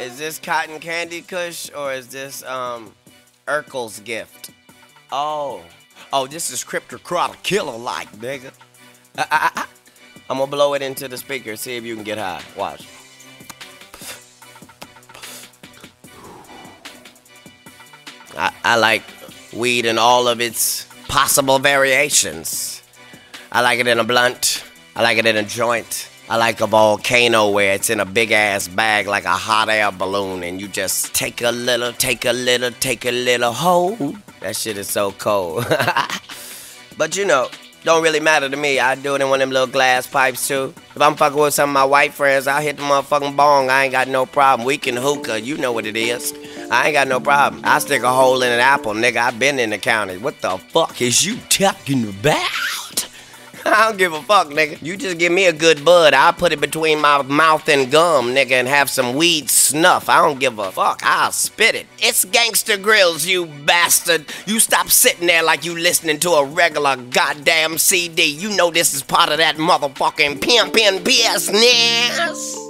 Is this cotton candy kush or is this um Urkel's gift? Oh. Oh, this is Cryptocrata Killer like, nigga. Ah, ah, ah. I'm gonna blow it into the speaker, see if you can get high. Watch. I, I like weed in all of its possible variations. I like it in a blunt. I like it in a joint. I like a volcano where it's in a big ass bag like a hot air balloon and you just take a little, take a little, take a little hold. That shit is so cold. but you know, don't really matter to me. I do it in one of them little glass pipes too. If I'm fucking with some of my white friends, I'll hit the motherfucking bong. I ain't got no problem. We can hookah, you know what it is. I ain't got no problem. I stick a hole in an apple, nigga. I been in the county. What the fuck is you talking about? I don't give a fuck, nigga. You just give me a good bud. I'll put it between my mouth and gum, nigga, and have some weed snuff. I don't give a fuck. I'll spit it. It's Gangsta Grillz, you bastard. You stop sitting there like you listening to a regular goddamn CD. You know this is part of that motherfucking pimpin' business.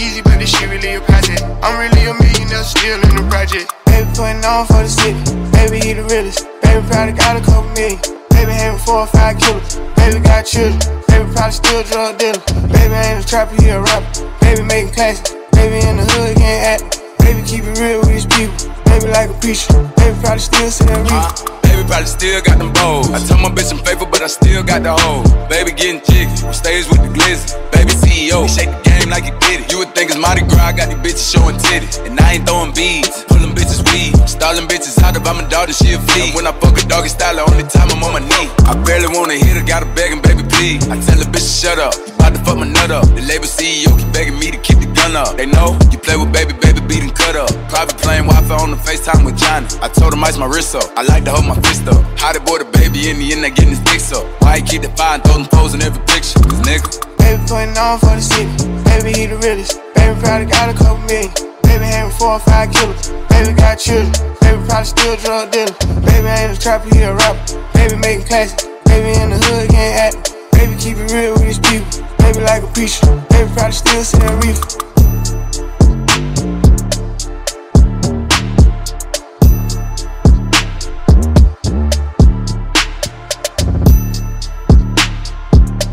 I make it look easy, but this shit really a project. I'm really a millionaire still in the project. Baby putting on for the city. Baby he the realest. Baby probably got a couple million. Baby having four or five killers. Baby got children. Baby probably still drug dealer. Baby ain't a trapper, he a rapper. Baby making classics. Baby in the hood, can't act. Baby keep it real with his people. Baby like a preacher. Baby probably still sitting real. Baby probably still got them bows. I told my bitch I'm faithful, but I still got the hoe. Baby getting jiggy. On stage with the glizzy. Baby CEO. He shake the game like he did it. You would think it's Mardi Gras. Got these bitches showing titties. And I ain't throwing beads. Pulling bitches weed. Stalling bitches out if a daughter, she a flea. And when I fuck a doggy style, the only time I'm on my knee. I barely wanna hit her, gotta beg and baby please. I tell the bitch to shut up. You bout to fuck my nut up. The label CEO keep begging me to keep the gun up. They know you play with baby, baby beat and cut up. Private plane, Wi-Fi on the FaceTime with Johnny. I told him ice my wrist up. I like to hold my fist up. How they boy the baby in the end, they getting his dicks up. Why he keep the fire and throw them foes in every picture? Cause nigga. Baby putting on for the city. Baby he the realest. Baby probably got a couple million. Baby having four or five killers. Baby got children. Baby probably still drug dealer. Baby ain't a trapper, he a rapper. Baby making classics. Baby in the hood, can't act. Baby keep it real with his people. Baby like a preacher. Baby probably still selling reefer.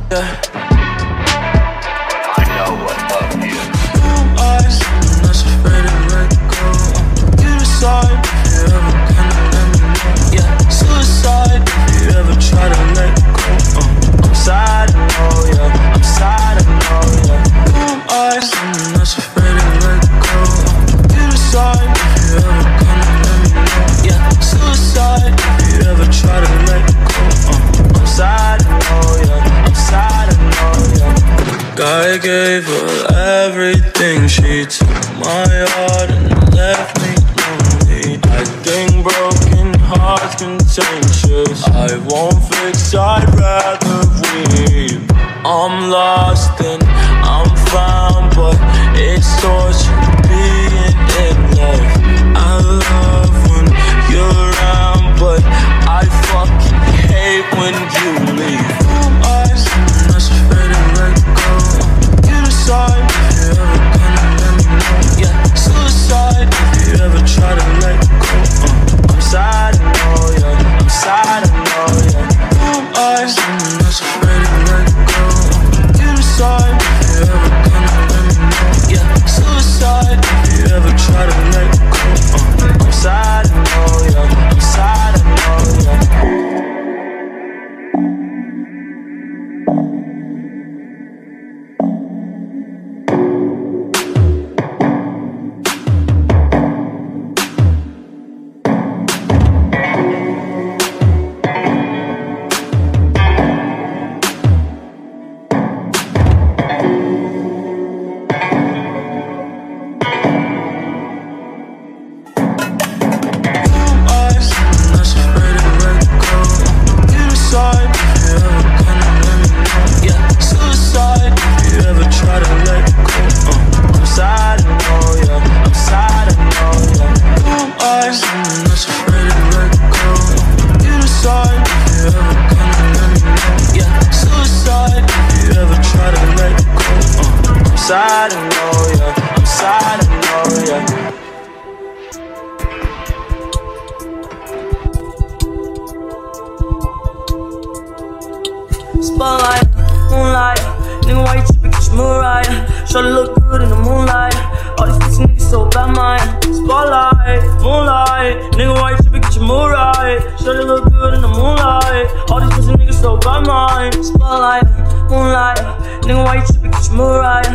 Yeah. I know what I'm here Who eyes? You signed if you ever can't let me know. Yeah, suicide if you ever try to let go I'm sad all, Yeah I'm sad and all, yeah. I'm sorry if you ever of let me know. Yeah, Suicide if you ever try to let go. Uh, I gave her everything. She took my heart and left me lonely. I think broken hearts contentious. I won't fix, I'd rather weep. I'm lost and I'm found, but it's torture being in love.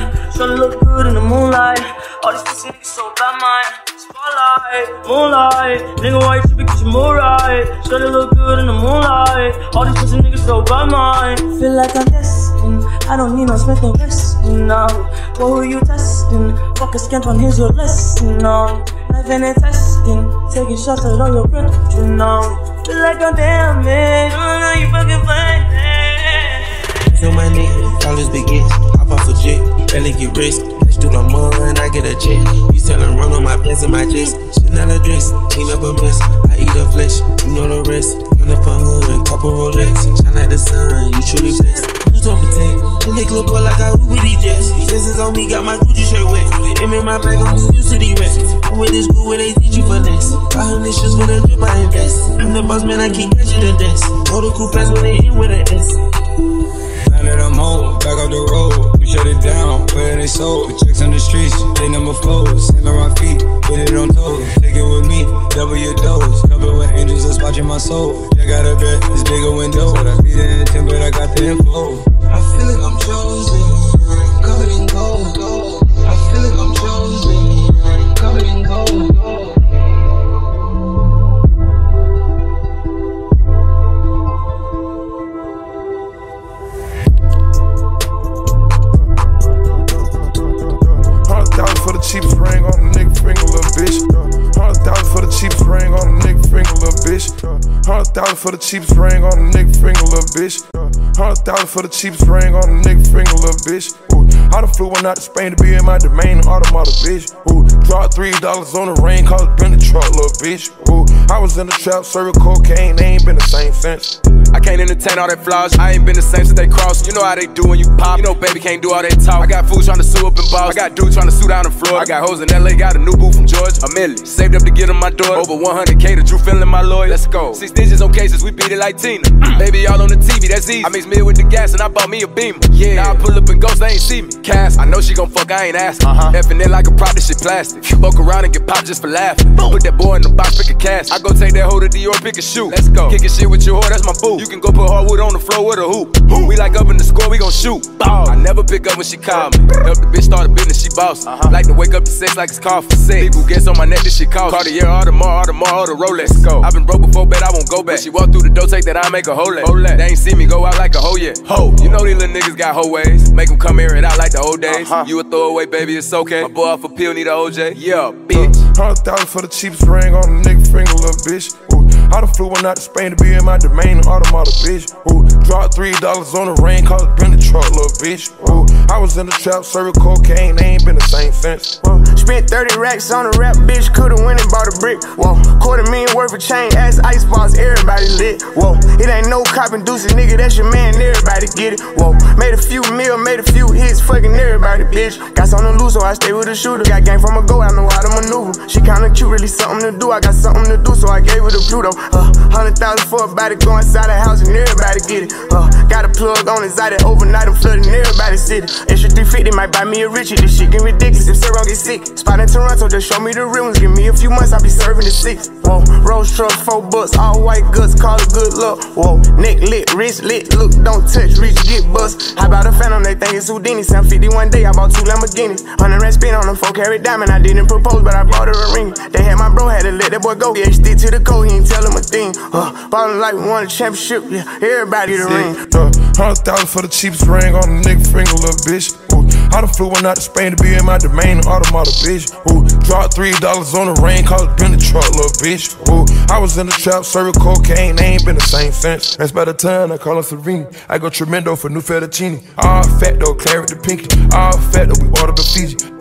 Can't run, here's your lesson now. Life look good in the moonlight. all these pussy niggas so bad, know. Feel like I'm damaged, I don't need no smith and Wesson now But who you testin' Fuck a scamp on here's your lesson I've been a testin' Take a shots I don't oh, know you fucking find it. Feel my neck, dollars begin. Hop off a jet, barely get rich. Let's do the mud and I get a check. You selling run on my pants and my dress. Chanel dress, clean up a mess. I eat a flesh, you know the rest. Run up a hood and couple Rolex. Shine like the sun, you truly blessed. You don't protect. The nigga look boy like I with these jets. This is on me, got my Gucci shirt wet. M in my bag, I'm used to these rest. I'm with this school where they teach you finesse. Buy hundred shits with a drip, I invest. I'm the boss man, I keep catching the desk. Go the cool pass when they hit with an S. That I'm home, back off the road, we shut it down, where they sold. Chicks on the streets, they number four, Saint Laurent feet, put it on toes. Take it with me, double your dose. Covered with angels that's watching my soul. I got a bed, it's bigger window. But I be the intent, but I got the info. I feel like I'm chosen, covered in gold. I feel like I'm chosen, covered in gold. Cheapest ring on a nigga finger, little bitch. Hundred thousand for the cheapest ring on a nigga finger, little bitch. Hundred thousand for the cheapest ring on a nigga finger, little bitch. Ooh, I done flew one out to Spain to be in my domain, automata, bitch. Ooh, dropped three dollars on the rain, cause been the truck, little bitch. Ooh, I was in the trap, serving cocaine, they ain't been the same since. Can't entertain all that flaws. I ain't been the same since they crossed. You know how they do when you pop. You know, baby can't do all that talk. I got fools trying to sue up in boss. I got dudes trying to sue down the floor. I got hoes in LA, got a new boo from Georgia. A million. Saved up to get on my door. Over 100K to Drew Findling my lawyer. Let's go. Six digits on cases, we beat it like Tina. baby, all on the TV, that's easy. I mix me with the gas and I bought me a beamer. Yeah. Now I pull up and ghost, they ain't see me. Cass, I know she gon' fuck, I ain't asking. Uh-huh. Effing it like a prop, this shit plastic. Fuck around and get popped just for laughing. Boom. Put that boy in the box, pick a cash. I go take that hoe to Dior, pick a shoe. Let's go. Kickin' shit with your whore, that's my boo. You can go put hardwood on the floor with a hoop. We like up in the score, we gon' shoot. Ball. I never pick up when she call me. Help the bitch start a business, she boss. Uh-huh. Like to wake up to sex like it's called for sex. People gets on my neck, this shit cost. Cartier, Audemars, Audemars, the more, all the more, the Rolex. Go. I've been broke before, bet I won't go back. When she walk through the door, take that I make a hole at. They ain't see me go out like a hoe yet. Ho. You know these little niggas got hoe ways. Make them come here and out like the old days. Uh-huh. You a throwaway, baby, it's okay. My boy off a pill, need a OJ. Yeah, bitch. Hundred thousand for the cheapest ring on a nigga finger, little bitch. Ooh, I done flew one out to Spain to be in my domain, automata, bitch. Ooh, dropped three dollars on the rain, cause it been the truck, little bitch. Ooh, I was in the trap, serving cocaine, they ain't been the same since. Whoa. Spent 30 racks on a rap, bitch, coulda went and bought a brick. Whoa, quarter million worth of chain, ass ice balls, everybody lit. Whoa, it ain't no cop inducing, nigga, that's your man, everybody get it. Whoa, made a few mil, made a few hits, fucking everybody, bitch. Got something to lose, so I stay with a shooter. Got game from a go, I know how to maneuver. She kinda cute, really something to do. I got something to do, so I gave her the Pluto. Uh, hundred thousand for a body, go inside the house and everybody get it. Uh, got a plug on inside it overnight, I'm flooding everybody city. Extra 350 might buy me a Richie. This shit get ridiculous if Sarah get sick. Spot in Toronto, just show me the real ones. Give me a few months, I'll be serving the six. Whoa, rose truck, four bucks, all white guts, call it good luck. Whoa, neck lit, wrist lit, look, don't touch, reach, get bust. How about a phantom? They think it's Houdini. 750 one day, I bought two Lamborghinis. 100 rand spin on them, 4 carat diamond. I didn't propose, but I bought her a ring. They had my bro, had to let that boy go. Yeah, he stick to the code, he ain't tell him a thing. Uh, ballin' like we won a championship, yeah, everybody the ring. Uh, hundred thousand for the cheapest ring on a nigga finger, little bitch. Ooh, I done flew one out to Spain to be in my domain, automata, bitch. Ooh, dropped three dollars on the rain, called it been truck, little bitch. Ooh, I was in the trap, serving cocaine, they ain't been the same since. That's by the time I call her Serene. I go tremendo for new fettuccine. All fat though, claret the pinky. All fat though, we order the Fiji.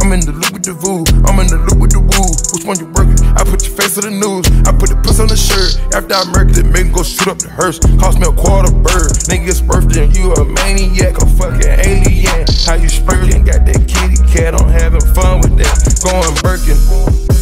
I'm in the loop with the voo, I'm in the loop with the woo. Which one you working? I put your face to the news. I put the puss on the shirt. After I murked it, make go shoot up the hearse. Cost me a quarter bird. Niggas birthday, you a maniac, a fucking alien. How you spurting? Got that kitty cat, I'm having fun with that. Going Birkin.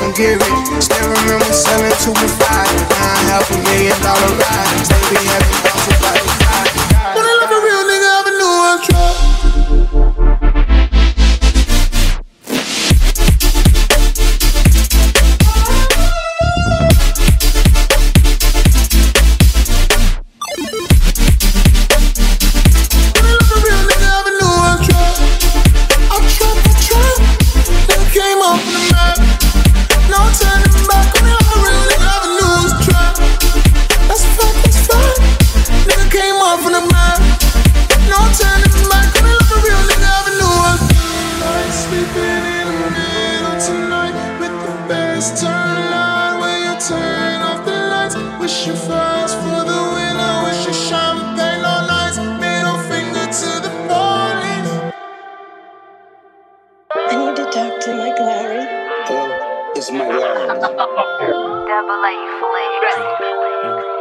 All can get. Still remember selling two and five. Nine half a million dollar ride. Stay be having thoughts about it. Dr. Mike Larry. Who is my Larry? Double A flicks.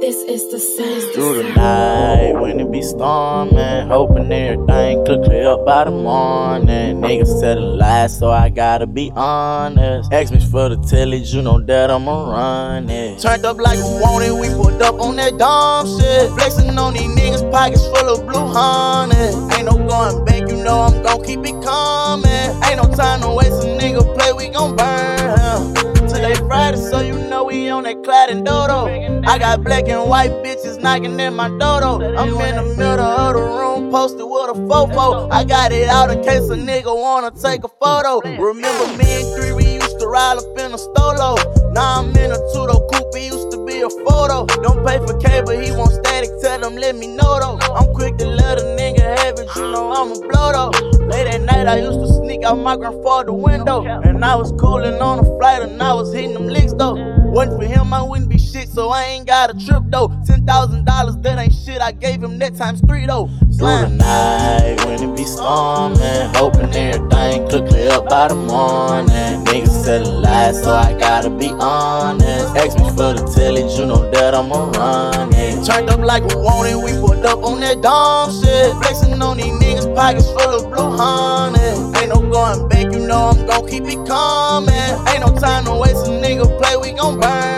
Through the night when it be storming, hoping everything could clear up by the morning. Niggas telling lies, so I gotta be honest. Ask me for the tellage, you know that I'ma run it. Turned up like we want it, we pulled up on that dumb shit. Flexing on these niggas, pockets full of blue honey. Ain't no going back, you know I'm gon' keep it coming. Ain't no time to waste a nigga play, we gon' burn him. Today Friday, so you we on that and dodo. I got black and white bitches knocking in my dodo. I'm in the middle of the room, posted with a fofo. I got it out in case a nigga wanna take a photo. Remember me and three, we used to ride up in a stolo. Now I'm in a two-door coupe, it used to be a photo. Don't pay for cable, he want static, tell him let me know though. I'm quick to let a nigga have it, you know I'm a blow though. Late at night, I used to sneak out my grandfather's window. And I was cooling on a flight, and I was hitting them licks though. Wasn't for him, I wouldn't be shit, so I ain't got a trip though. Ten thousand dollars, that ain't shit. I gave him that times three though. Through the night when it be storming, hoping everything could clear up by the morning. Niggas telling lies, so I gotta be honest. Ask me for the tellage, you know that I'ma run it. Turned up like we wanted, we put up on that dumb shit. Flexing on these niggas, pockets full of blue honey. Ain't no going back, you know I'm gon' keep it coming. Ain't no time to waste nigga play, we gon' burn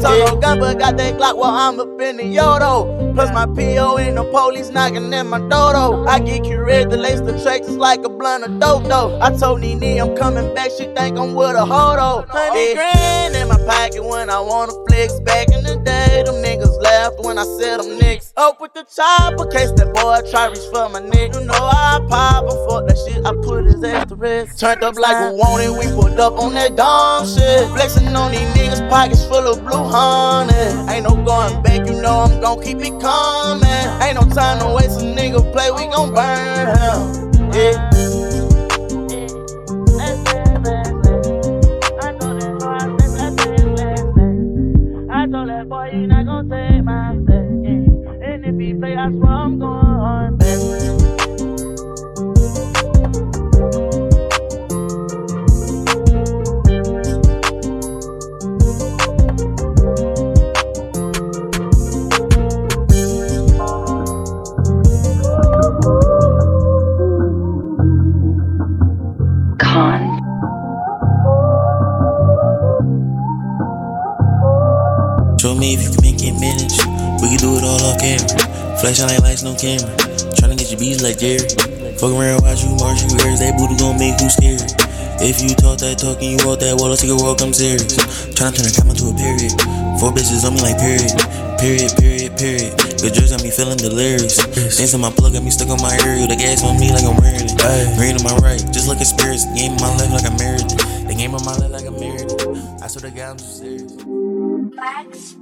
talk no gun, but got that Glock while I'm up in the Yodo. Plus my PO and the police knocking at my dodo. I get curious to lace the tracks just like a blunt of dope though. I told Nene I'm coming back, she think I'm with a hodo. Hundred grand in my pocket when I wanna flex. Back in the day, them niggas laughed when I said them niggas. Up with the chopper, case that boy try reach for my neck. You know I pop him, fuck that shit, I put his ass to rest. Turned up like we wanted, we put up on that dumb shit. Flexing on these niggas, pockets full of blue honey. Ain't no going back, you know I'm gon' keep it coming. Ain't no time to waste a nigga play, we gon' burn him. Yeah. Boy you not gon' take my step, yeah. And if he play, I swear I'm going back. Flashing like lights, no camera. Tryna get your beats like Jerry. Fuck around, watch you march, you hers. That booty gon' make you scary. If you talk that talk and you walk that wall, I'll take a walk, I'm serious. Tryna turn a comma to a period. Four bitches on me like period. Period, period, period. Good drugs got me feeling delirious. Things in my plug got me stuck on my area. The gas on me like I'm wearing it. Green on my right, just like a spirits. Game of my life like I married it. The game of my life like I married it. I swear to God, I'm so serious.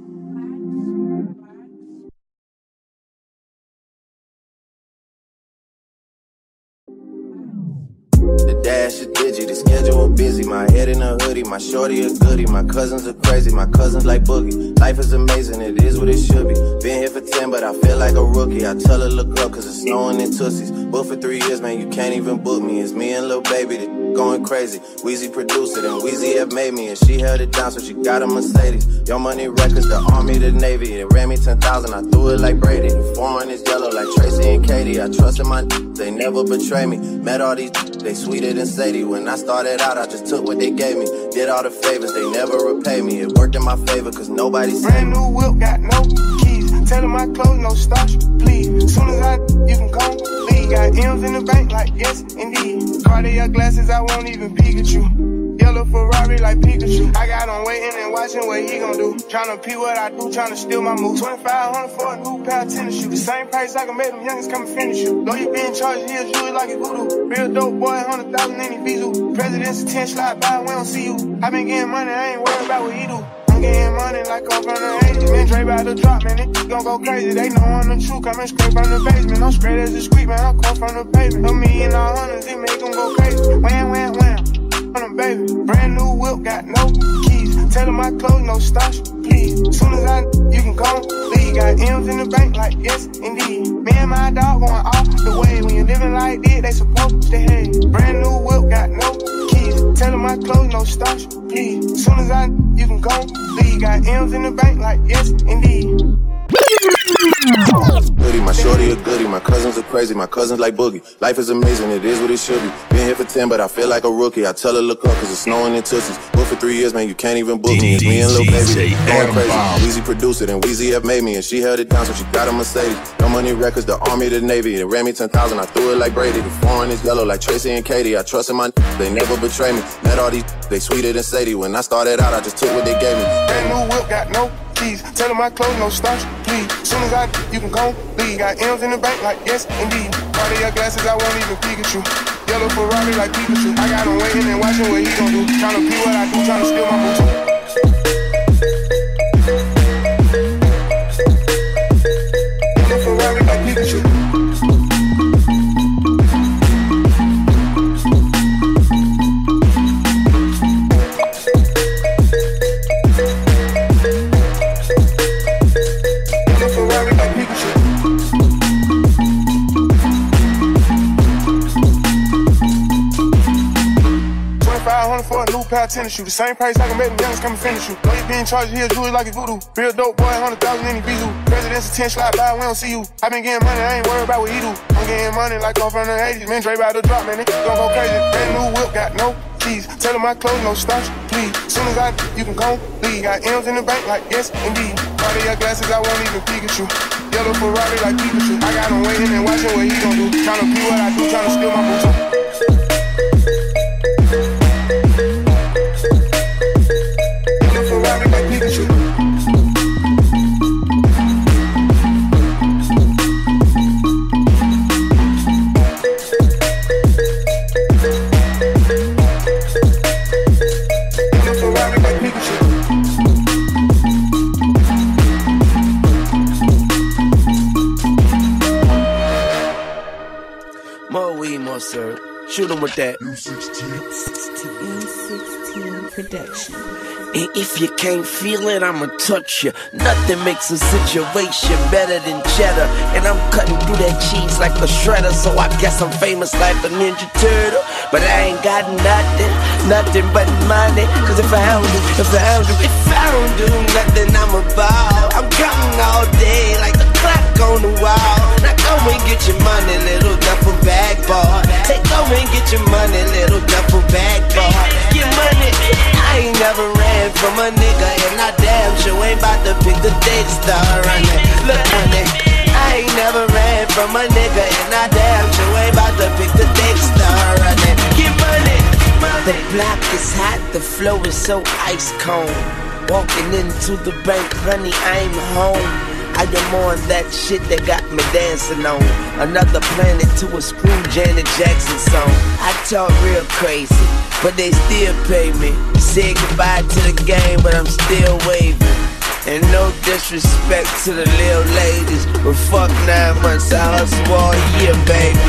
The dash is digi, the schedule busy. My head in a hoodie, my shorty a goodie. My cousins are crazy, my cousins like boogie. Life is amazing, it is what it should be. Been here for 10, but I feel like a rookie. I tell her look up, cause it's snowing in Tootsies. Booked for three years, man, you can't even book me. It's me and little Baby. Going crazy. Wheezy produced it and Wheezy have made me and she held it down so she got a Mercedes. Your money records, the army, the navy. It ran me 10,000, I threw it like Brady. Foreign is yellow like Tracy and Katie. I trusted my they never betray me. Met all these they sweeter than Sadie. When I started out, I just took what they gave me. Did all the favors, they never repay me. It worked in my favor, cause nobody Brand new whip, got no. Tell my clothes, no starch, please. Soon as I, you can come, leave. Got M's in the bank, like yes, indeed. Cartier glasses, I won't even you. Yellow Ferrari like Pikachu. I got him waiting and watching what he gon' do. Tryna pee what I do, tryna steal my move. 2500 for a new pair of tennis shoes. The same price I can make them youngins come and finish you. Know you being charged here, jewelry like a voodoo. Real dope boy, 100,000 in his visa. President's 10 slide by, we don't see you. I been getting money, I ain't worried about what he do. I'm getting money like I'm from the 80s. Man, Dre about to drop, man, it gon' go crazy. They know I'm the truth, coming straight from the basement. I'm straight as a squeak, man, I come from the pavement. A million all hundreds, it make them go crazy. Wham, wham, wham on them, baby. Brand new whip, got no keys. Tell them my clothes, no starch, please. Soon as I, you can come, leave. Got M's in the bank, like yes, indeed. Me and my dog going off the way. When you're living like this, they supposed to hate. Brand new whip, got no keys. Tell them my clothes, no starch, please. Soon as I, you can come, leave. Got M's in the bank, like yes, indeed. Goody, my shorty a goody, my cousins are crazy, my cousins like boogie. Life is amazing, it is what it should be. Been here for 10, but I feel like a rookie. I tell her look up, cause it's snowing in Tootsies. Booked for three years, man, you can't even book me. It's me and Lil Baby going crazy. Wheezy produced it, and Wheezy have made me, and she held it down, so she got a Mercedes. No money records, the army, the navy. It ran me 10,000, I threw it like Brady. The foreign is yellow like Tracy and Katie. I trust in my they never betray me. Met all these, they sweeter than Sadie. When I started out, I just took what they gave me. Brand new whip, got no keys. Tell them my clothes, no starch, please. Soon as I, you can go, leave. Got M's in the bank, like yes, indeed. Cartier glasses, I won't even peek at you. Yellow Ferrari like Pikachu. I got him waiting and watching what he gon' do. Tryna pee what I do, tryna steal my boots. 200 for a new pair of tennis shoes. The same price I can make them youngins come and finish you. Know you being charged here, jewelry like a voodoo. Real dope boy, 100,000 in the bizu. President's attention, slide by, we don't see you. I been getting money, I ain't worried about what he do. I'm getting money like off from the 80s. Man, Dre about to drop, man, it gon' go crazy. Brand new whip, got no keys. Tell him my clothes, no starch, please. Soon as I, you can go leave. Got M's in the bank, like yes, indeed. Body your glasses, I won't even Pikachu. Yellow Ferrari like Pikachu. I got him waiting and watching what he gon' do. Tryna be what I do, tryna steal my boots. Shoot 'em with that. N16 production. And if you can't feel it, I'ma touch you. Nothing makes a situation better than cheddar. And I'm cutting through that cheese like a shredder. So I guess I'm famous like a Ninja Turtle. But I ain't got nothing, nothing but money. Cause if I don't do, if I don't do, if I don't do nothing, I'm a ball. I'm counting all day like the clock on the wall. Now go and get your money, little duffel bag boy. Take go and get your money, little duffel bag boy. Get money. I ain't never ran from a nigga, and I damn sure ain't about to pick the day to start running. Look, honey. I ain't never ran from a nigga, and I damn sure ain't about to pick the day to start running. Get money. The block is hot, the flow is so ice cold. Walking into the bank, honey, I'm home. I am on that shit that got me dancing on. Another planet to a screw Janet Jackson song. I talk real crazy, but they still pay me. Say goodbye to the game, but I'm still waving. And no disrespect to the little ladies, but fuck nine months, I hustle all year, baby.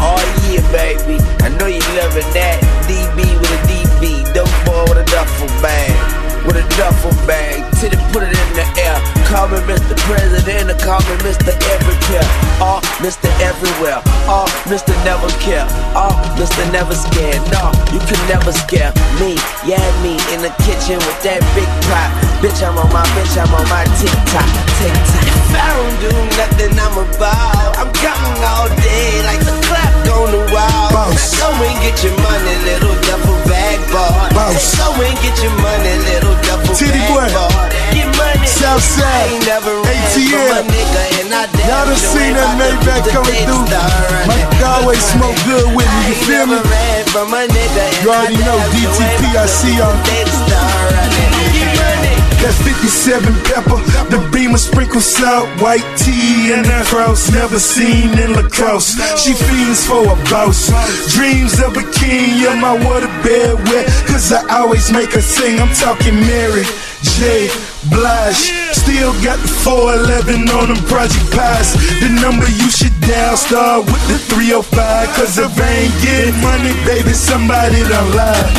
All year, baby. I know you loving that. DB with a DB, dope boy with a duffel bag. With a duffel bag, titty put it in the air. Call me Mr. President or call me Mr. Everywhere. All Mr. Everywhere. Oh, Mr. Never Care. Oh, Mr. Never Scared. No, you can never scare me. Yeah, me in the kitchen with that big pot. Bitch, I'm on my bitch, I'm on my TikTok, TikTok. If I don't do nothing, I'm about. I'm counting all day like the clock on the wall. Boss. Go and get your money, little duffel bag boy. Boss. Go and get your money, little duffel Titty bag boy. boy. Get money. Southside. I ain't never ran ATL. from a nigga and I damn Y'all done seen that Maybach coming through. My always smoke good with me, you feel me? never ran from a nigga and You already know, DTP, I see y'all. That's 57 pepper. The beamer sprinkle salt, white tea and a cross. Never seen in lacrosse. She fiends for a boss. Dreams of a king, yeah, my water bed wet. Cause I always make her sing. I'm talking Mary J. Blige. Still got the 411 on them project pies. The number you should dial, start with the 305. Cause if I ain't getting money, baby, somebody done lied.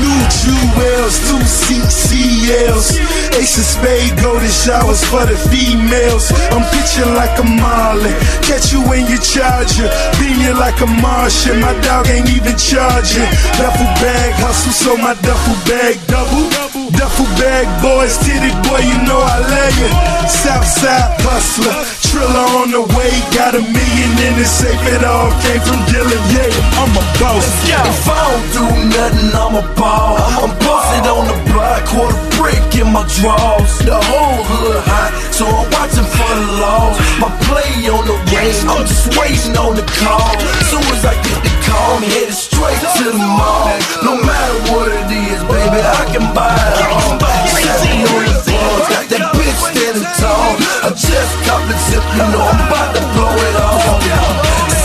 New jewels, two CCLs. Ace of spade, golden showers for the females. I'm pitching like a Marlin. Catch you when you charge you. Beam you like a Martian. My dog ain't even charging. Duffel bag hustle, so my duffel bag double. Duffel bag boys, titty boy, you know I love you. Southside hustler, Triller on the way. Got a million in the safe, it all came from Dylan. Yeah, I'm a boss. If I don't do nothing, I'm a ball. I'm busted on the block, quarter brick in my drawers. The whole hood hot, so I'm watching for the law. My play on the range, I'm just waiting on the call. Soon as I get the call, I'm headed straight to the mall. No matter what it is, baby, I can buy it all. Sitting on the floor, got that I just copped the tip, you know I'm about to blow it off.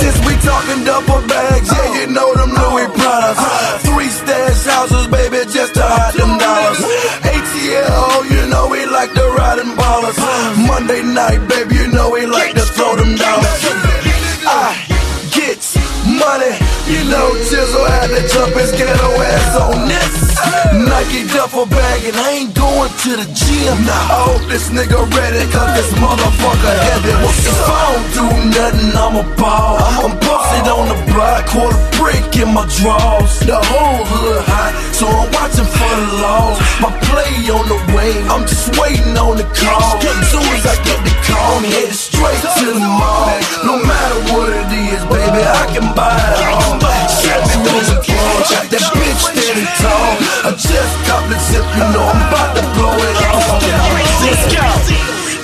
Since we talking double bags, yeah, you know them Louis products. Three stash houses, baby, just to hide them dollars. ATL, you know we like to ride them ballers. Monday night, baby, you know we like to throw them dollars. I get money, you know Jizzle had to jump his ghetto ass on this. Nike duffel bag and I ain't going to the gym. I hope this nigga ready, cause this motherfucker heavy. If I don't do nothing, I'm a ball. I'm busted on the block, quarter brick in my drawers. The whole hood hot, so I'm watching for the laws. My play on the way, I'm just waiting on the call. Soon as I get the call, I'm headed straight to the mall. No matter what it is, I can buy it all. Chevy on the floor, got that bitch standing tall. I just copped the zip, you know I'm about to blow it off. Let's go.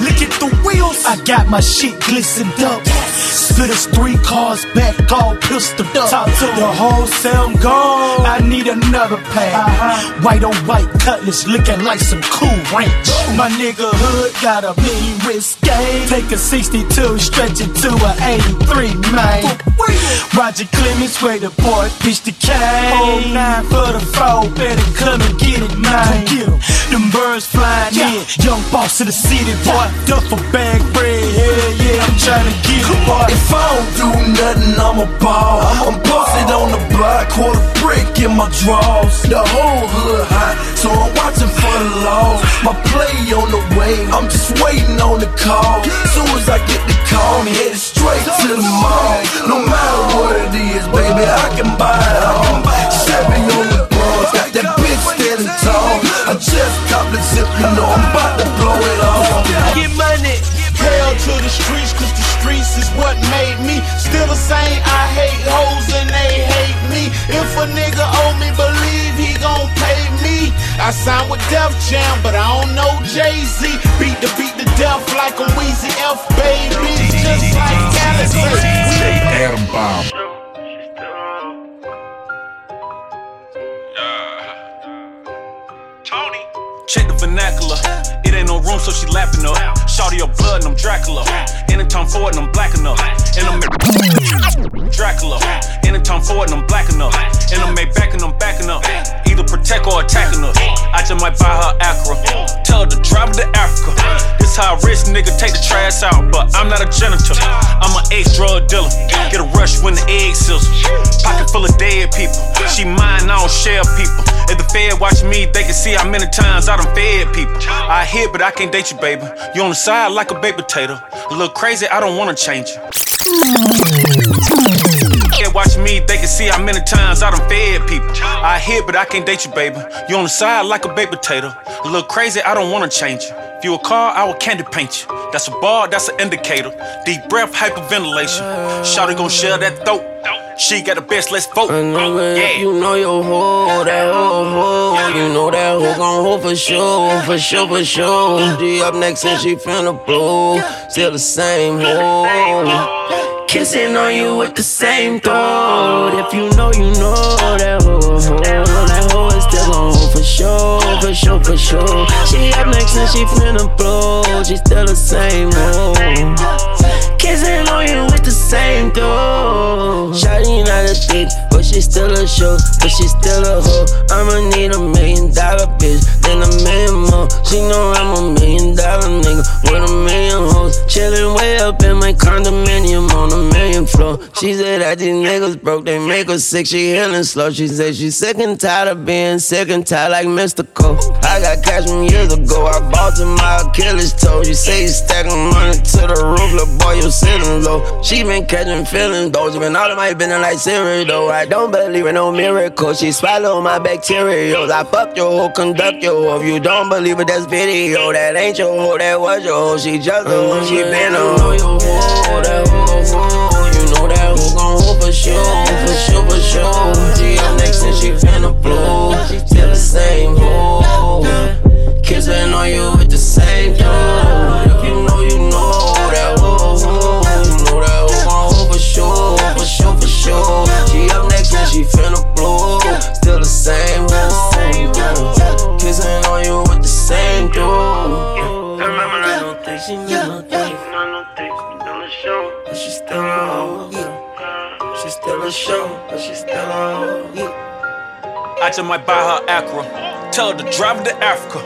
Look at the wheels. I got my shit glistened up. Spitters three cars back, all pistol up. Talk to the wholesale gone. I need another pack. Uh-huh. White on white cutlass, looking like some cool ranch. My nigga hood got a mean wrist game. Take a 62, stretch it to a 83, man. Roger Clemens, way the boy, pitch the cane. Hold nine for the four, better come and get it, man. Get 'em. Them birds flying in, young boss of the city, boy. Duffel bag bread, hell yeah, I'm trying to get it, boy. If I don't do nothing, I'm a ball. I'm busted on the block, quarter brick in my drawers. The whole hood hot, so I'm watching for the laws. My play on the way, I'm just waiting on the call. Soon as I get the call, I'm headed straight to the mall. No matter what it is, baby, I can buy it all. Chevy on the bronze, got that bitch standing tall. I just copped the zip, you know I'm about to blow it off. Get money. Hell to the streets, cause the streets is what made me. Still the same, I hate hoes and they hate me. If a nigga owe me, believe he gon' pay me. I signed with Def Jam, but I don't know Jay-Z. Beat the beat to death like a Weezy F, baby. Just like Galaxy. Adam Bomb. Tony. Check the vernacular. It ain't no room, so she lapping up. Shawty your blood, and I'm Dracula. Anytime forward, and I'm black enough. And I'm Dracula. Anytime forward, and I'm black enough. And I'm made back, and I'm backing up. Either protect or attacking us. I just might buy her Acura. Tell her to drive to Africa. This how a rich nigga take the trash out. But I'm not a janitor. I'm an ex drug dealer. Get a rush when the egg sizzle. Pocket full of dead people. She mine, I don't share people. If the Fed watch me, they can see how many times I done fed people. I hit, but I can't date you, baby. You on the side like a baked potato. A little crazy, I don't wanna change you. Watch me, they can see how many times I done fed people. I hit, but I can't date you, baby. You on the side like a baked potato. A little crazy, I don't wanna change you. If you a car, I will candy paint you. That's a bar, that's an indicator. Deep breath, hyperventilation. Shawty gon' share that throat. She got the best, let's vote. Yeah. You know your hoe, that hoe, hoe. You know that hoe gon' hold for sure, for sure, for sure. G up next and she finna blow. Still the same hoe. Kissing on you with the same throat. If you know, you know that hoe, hoe. That hoe is still gon' hold for sure, for sure, for sure. She up next and she finna blow. She still the same hoe. Kissing on you with the same throat. Shawty not a thief, but she still a show, but she still a hoe. I'ma need a million dollar bitch, then a million more. She know I'm a million dollar nigga with a million hoes. Chillin' way up in my condominium on a million floor. She said that these niggas broke, they make her sick, she healing slow. She said she sick and tired of being sick and tired like mystical. I got cash from years ago, I bought to my Achilles toe. You say you stacking money to the roof, little boy, you sitting low. She been catching feelings, though. She been all of my business like cereal, though. I don't believe in no miracles. She swallow my bacterials. I fuck your whole conduct your. If you don't believe it, that's video. That ain't your hoe, that was your hoe. She just a she a hoe. You know that hoe, gon' hold for sure, for sure, for sure. She up next and she finna blow. Still the same hoe. Kissing on you with the same. If you know, you know that hoe. You know that hoe gon' hold for sure, for sure, for sure. She up next and she finna blow. Still the same hoe. Kissing a hoe. She still a show, but she still a hoe. I just might buy her Acura. Tell her to drive her to Africa.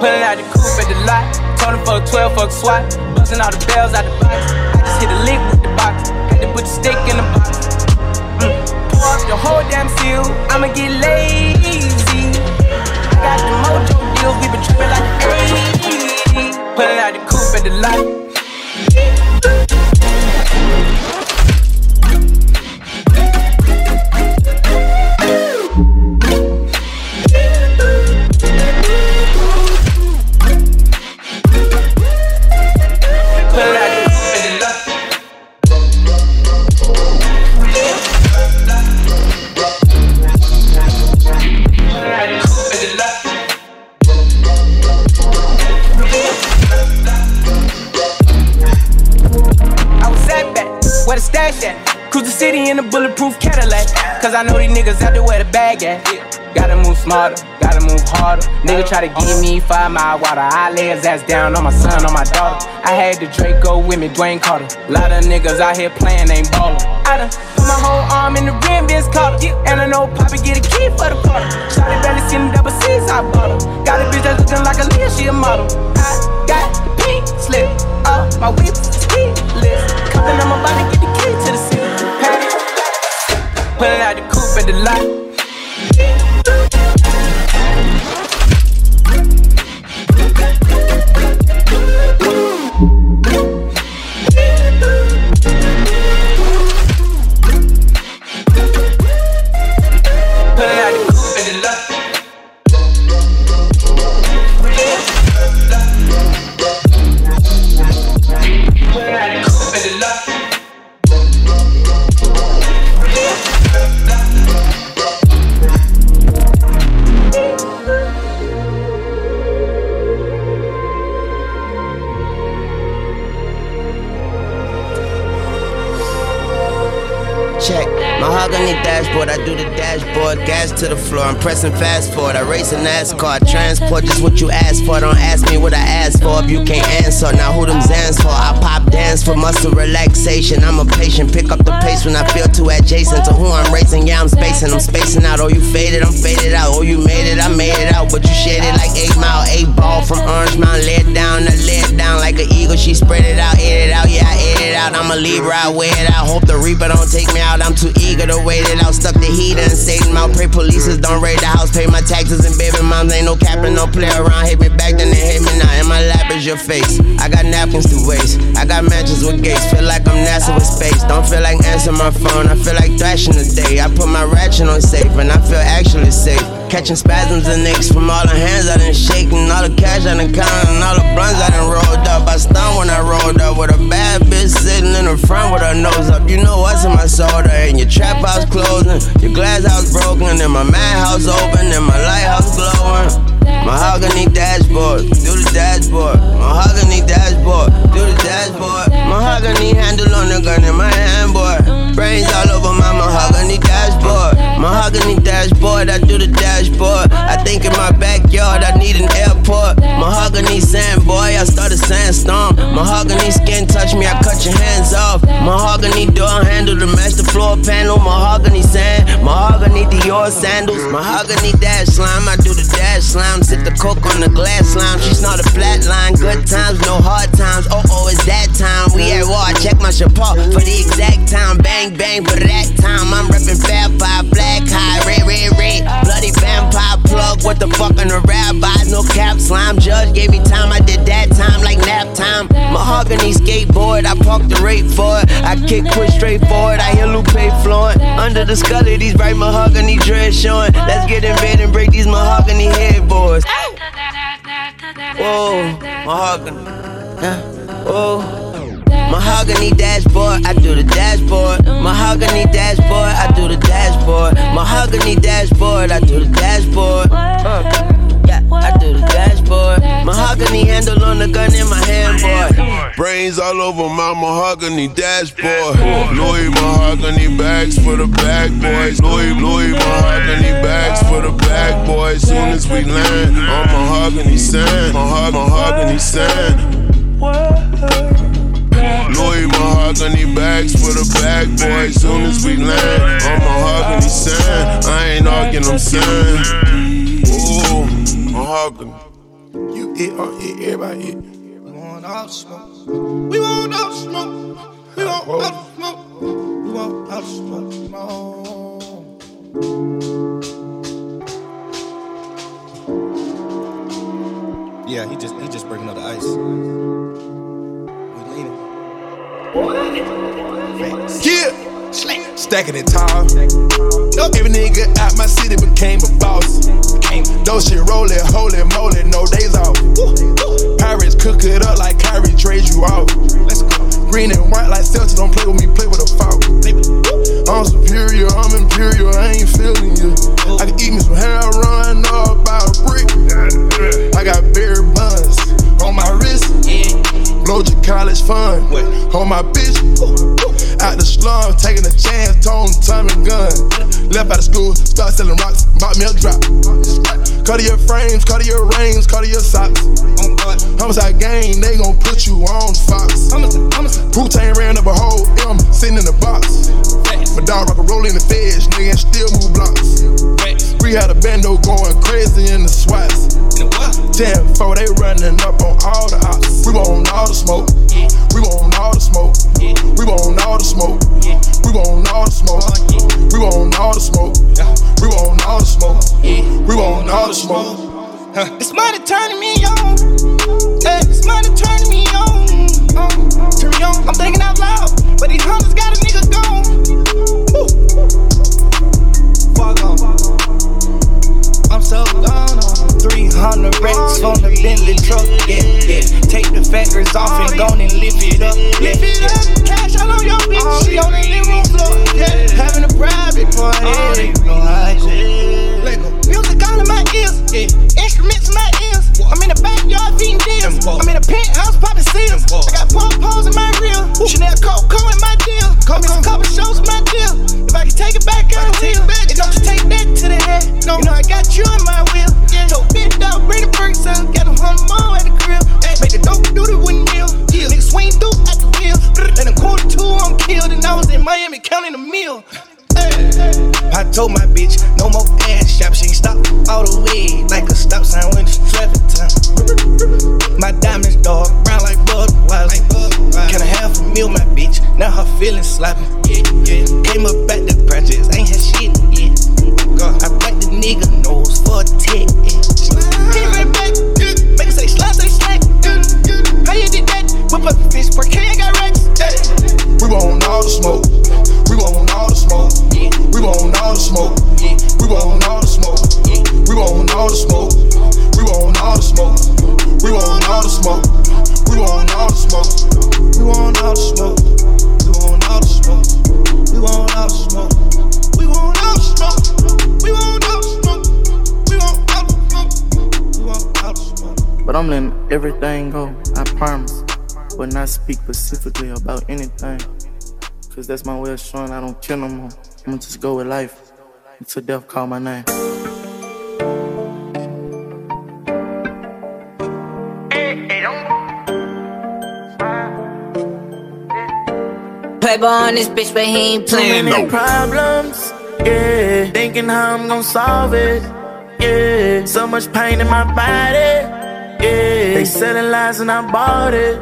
Pulling out the coupe at the lot. Told him fuck 12, fuck SWAT. Busting all the bells out the box. I just hit a lick with the box. Got to put the stick in the box. Mm. Pour up the whole damn seal. I'ma get lazy. I got the mojo deals. We been tripping like the 80s. Pulling out the coupe at the lot. Smarter, gotta move harder. Nigga try to give me five mile water. I lay his ass down on my son, on my daughter. I had the Draco with me, Dwayne Carter. Lot of niggas out here playing, ain't ballin'. I done put my whole arm in the rim, Vince Carter. And I know Poppy get a key for the quarter. Shotty barely seen the double C's, I bought her. Got a bitch that's looking like a Leah, she a model. I got the pink slip up my whip, keyless. Cuffin', I'm about to get the key to the city. Hey. Out the coupe at the lot. Dashboard, I do the dashboard, gas to the floor. I'm pressing fast forward. I race a NASCAR, transport just what you asked for. Don't ask me what I asked for if you can't answer. Now who them Xans for? I pop dance for muscle relaxation. I'm a patient, pick up the pace when I feel too adjacent to who I'm racing. Yeah, I'm spacing, I'm spacing out. Oh, you faded, I'm faded out. Oh, you made it, I made it out. But you shaded like 8 Mile, 8 Ball from Orange Mound. Let down, I let down like an eagle. She spread it out, ate it out. Yeah, I ate it out. I'm a Libra, I wear it out. Hope the Reaper don't take me out. I'm too eager to wait it out. Stuck the heat and Satan out. Pray polices don't raid the house. Pay my taxes and baby moms. Ain't no capping, no play around. Hit me back, then they hit me now. In my lap is your face. I got napkins to waste. I got matches with gates. Feel like I'm NASA with space. Don't feel like answering my phone. I feel like thrashing today. I put my ratchet on safe and I feel actually safe. Catching spasms and nicks from all the hands I done shaking, all the cash I done counting, all the blunts I done rolled up. I stunned when I rolled up with a bad bitch sitting in the front with her nose up. You know what's in my soda, and your trap house closing, your glass house broken, and my madhouse open, and my lighthouse glowing. Mahogany dashboard, do the dashboard. Mahogany dashboard, do the dashboard. Mahogany handle on the gun in my hand, boy. Brains all over my mahogany dashboard. Mahogany dashboard, I do the dashboard. I think in my backyard I need an airport. Mahogany sand, boy, I start a sandstorm. Mahogany skin touch me, I cut your hands off. Mahogany door handle to match the floor panel. Mahogany sand, mahogany Dior sandals. Mahogany dash slime, I do the dash slime. Sip the coke on the glass slime. She's not a flat line. Good times, no hard times. Oh, oh, it's that time. We at war. I Check my Chopard for the exact time. Bang, bang for that time. I'm reppin' Fab Five, black high, red, red, red. Bloody vampire plug. What the fuck on the rabbis? No cap slime. Judge gave me time. I did that time like nap time. Mahogany skateboard. I parked the rate for it. I kick quick straight forward. I hear Lupe flowing. Under the skull of these bright mahogany dreads showing. Let's get in bed and break these mahogany headboards. Whoa, mahogany. Whoa. Mahogany dashboard, I do the dashboard. Mahogany dashboard, I do the dashboard. Mahogany dashboard, I do the dashboard. Uh, I do the dashboard. Mahogany handle on the gun in my hand, boy. Brains all over my mahogany dashboard. Louis mahogany bags for the bag boys. Louis, Louis mahogany bags for the bag boys. Soon as we land on mahogany sand, mahog- mahogany sand. Louis mahogany bags for the bag boys. Soon as we land on mahogany sand, I ain't arguing, I'm saying. Ooh, mahogany. You it or it, everybody it. We want all smoke. We want all smoke. We want all smoke. We want all smoke. smoke. Yeah, he just he just breaking up the ice. Yeah. Stacking it tall. Every nigga out my city became a boss. Those shit rollin', holy moly, no days off. Pirates cook it up like Kyrie trade you off. Let's go. Green and white like Celtics, don't play with me, play with a fault. I'm superior, I'm imperial, I ain't feeling you. I can eat me some hair, run up about a brick. I got beer buns on my wrist. Blow your college fund on my bitch. Out the slum, taking a chance, tone, time and gun. Left out of school, start selling rocks, bought me a drop. Cut your frames, cut your rings, cut your socks. Homicide gang, they gon' put you on Fox. Putain ran up a whole M, sitting in the box. My dog rock a roll in the feds, nigga, still move blocks. We had a bando going crazy in the swats. 10 4, they running up on all the ops. We want all the smoke. We want all the smoke. We want all the smoke. We want all the smoke. We want all the smoke. We want all the smoke. We want all the smoke. It's money turning me on. Hey, it's money turning me on. Um, turn me on. I'm thinking out loud, but these hunters got a nigga gone. Woo. Fuck on. I'm so gone on. 300 racks from the Bentley truck, yeah, yeah. Take the fenders off and go and lift it up, yeah, yeah. Everything go, I promise. But not speak specifically about anything. Cause that's my way of showing I don't care no more. I'ma just go with life until death call my name. Playboy on this bitch, but he ain't playing no. problems, yeah. Thinking how I'm gonna solve it, yeah. So much pain in my body, yeah. They selling lies and I bought it,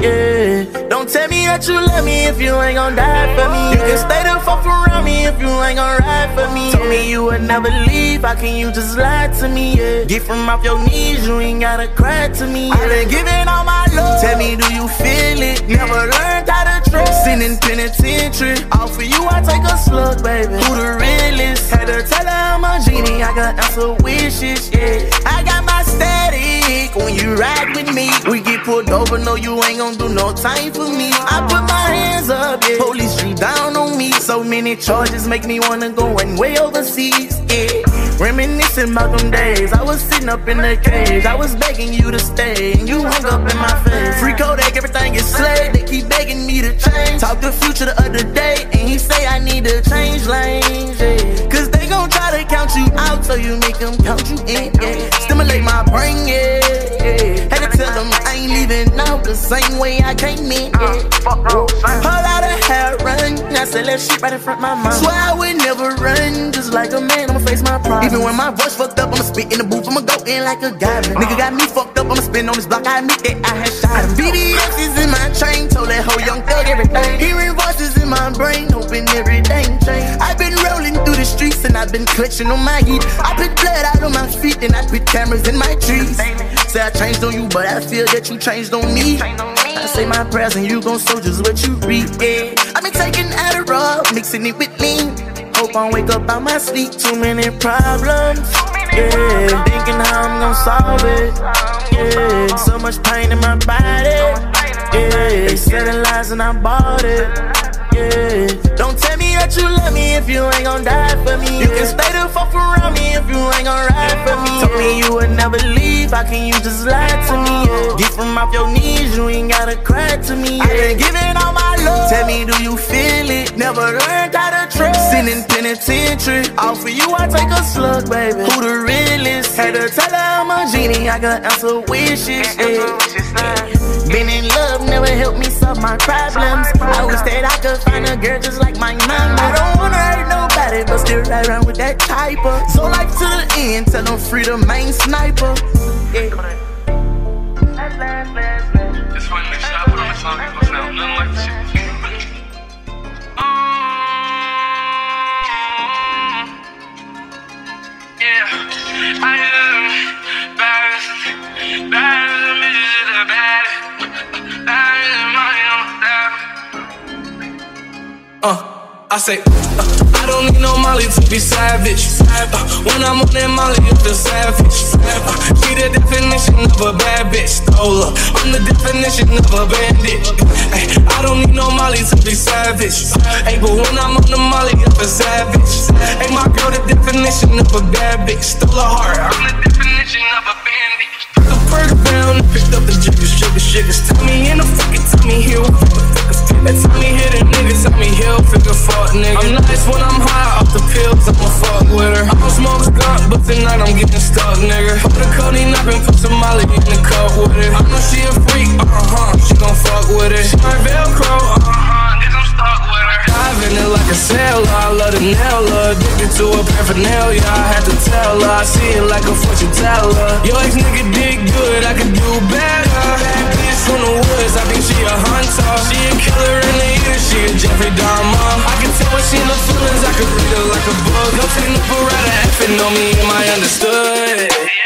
yeah. Don't tell me that you love me if you ain't gon' die for me. You can stay the fuck around me if you ain't gon' ride for me. Told me you would never leave, how can you just lie to me? Yeah. Get from off your knees, you ain't gotta cry to me. Yeah. I been giving all my love. Tell me, do you feel it? Never learned how to trust. Sin in penitentiary. All for you, I take a slug, baby. Who the realest? Had to tell her I'm a genie, I got answer wishes, yeah. I got my when you ride with me. We get pulled over, no, you ain't gon' do no time for me. I put my hands up, yeah. Police drew down on me. So many charges make me wanna go and way overseas, yeah. Reminiscing about them days. I was sitting up in the cage. I was begging you to stay, and you hung up in my face. Free Kodak, everything is slayed. They keep begging me to change. Talk the future the other day, and he say I need to change lanes, yeah. Cause they gon' try to count you out, so you make them count you in, yeah. Stimulate my brain, yeah. Had to tell them I ain't leaving out the same way I came in, yeah. Uh, fuck Whole lot of hair run, I said that shit right in front of my mind. Swear I would never run, just like a man, I'ma face my problems. Even when my voice fucked up, I'ma spit in the booth, I'ma go in like a goblin. Uh. Nigga got me fucked up, I'ma spin on this block, I admit that I had shot uh. him. VVS is in my chain, told that whole young thug everything. Hearing voices in my brain, I've been clutching on my heat. I put blood out on my feet and I put cameras in my trees. Say I changed on you, but I feel that you changed on me. I say my prayers and you gon' sow just what you reap, yeah. I've been taking Adderall, mixing it with lean. Hope I wake up out my sleep, too many problems. Yeah, thinking how I'm gon' solve it. Yeah, so much pain in my body. Yeah, selling lies and I bought it. Yeah, that you love me if you ain't gon' die for me. You can stay the fuck around me if you ain't gon' ride for me. Told me you would never leave, how can you just lie to me? Get from off your knees, you ain't gotta cry to me. I been giving all my love. Tell me, do you feel it? Never learned how to trust. Sin in penitentiary. All for you, I take a slug, baby. Who the realest? Had to tell her I'm a genie, I got answer wishes. Yeah. Been in love, never helped me solve my problems. I wish that I could find a girl just like my mama. I don't wanna hurt nobody, but still ride around with that type of. So life to the end, tell them free the main sniper. Yeah. It's funny, this shit I put on the song, it's gonna sound nothing like the shit. Oh. Yeah, I am bad, bad Uh, I say, uh, I don't need no Molly to be savage. Uh, when I'm on that Molly, I feel savage. Uh, be the definition of a bad bitch. Stole her. I'm the definition of a bandit. Ay, I don't need no Molly to be savage. Hey, but when I'm on the Molly, I feel savage. Hey, my girl, the definition of a bad bitch. Stole her heart. I'm the definition of a a burger and picked up the jiggers, jiggers, jiggers. Tell me in the fucking tummy here. That me hit a nigga, tell me he'll figure fuck nigga. I'm nice when I'm high off the pills, I'ma fuck with her. I don't smoke skunk, but tonight I'm getting stuck, nigga. Put the codeine up and put some molly in the cup with it. I know she a freak, uh huh, she gon' fuck with it. She my Velcro, uh huh, Dive in it like a her. I love the nail her. Addicted to her paraphernalia. I had to tell her. I see it like a fortune teller. Your ex nigga did good. I could do better. Bitch from the woods. I think she a hunter. She a killer in the ear. She a Jeffrey Dahmer. I can tell when she in the feelings. I could read her like a book. No technical parada. Effing on me. Am I understood?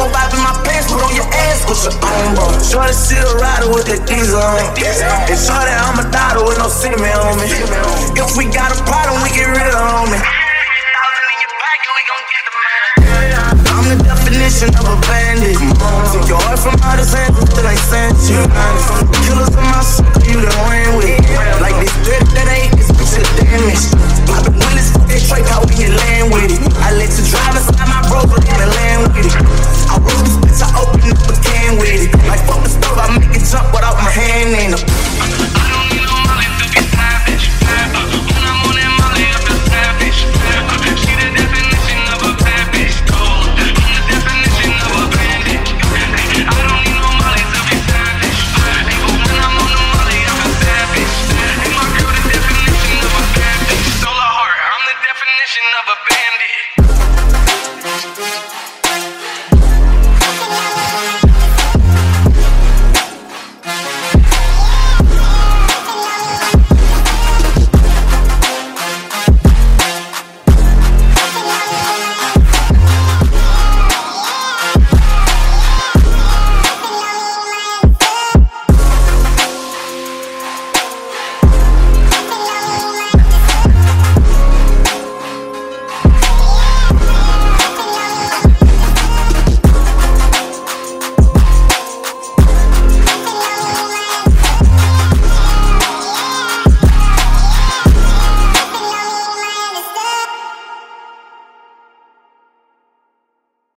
This out in my pants, put on your ass, your own, bro. Shorty, a rider with that diesel on. And shorty, I'm a daughter with no sentiment on me. If we got a problem, we get rid of the the definition of a bandit. Take your heart from out of hands until I sent you. Killers in my circle, you done ran with. Like this threat that ain't this bitch a damage. I've been get straight out when you land with it. I let you drive inside my broker in the land with it. A can with it. Like fuck the stove, I make it jump without my hand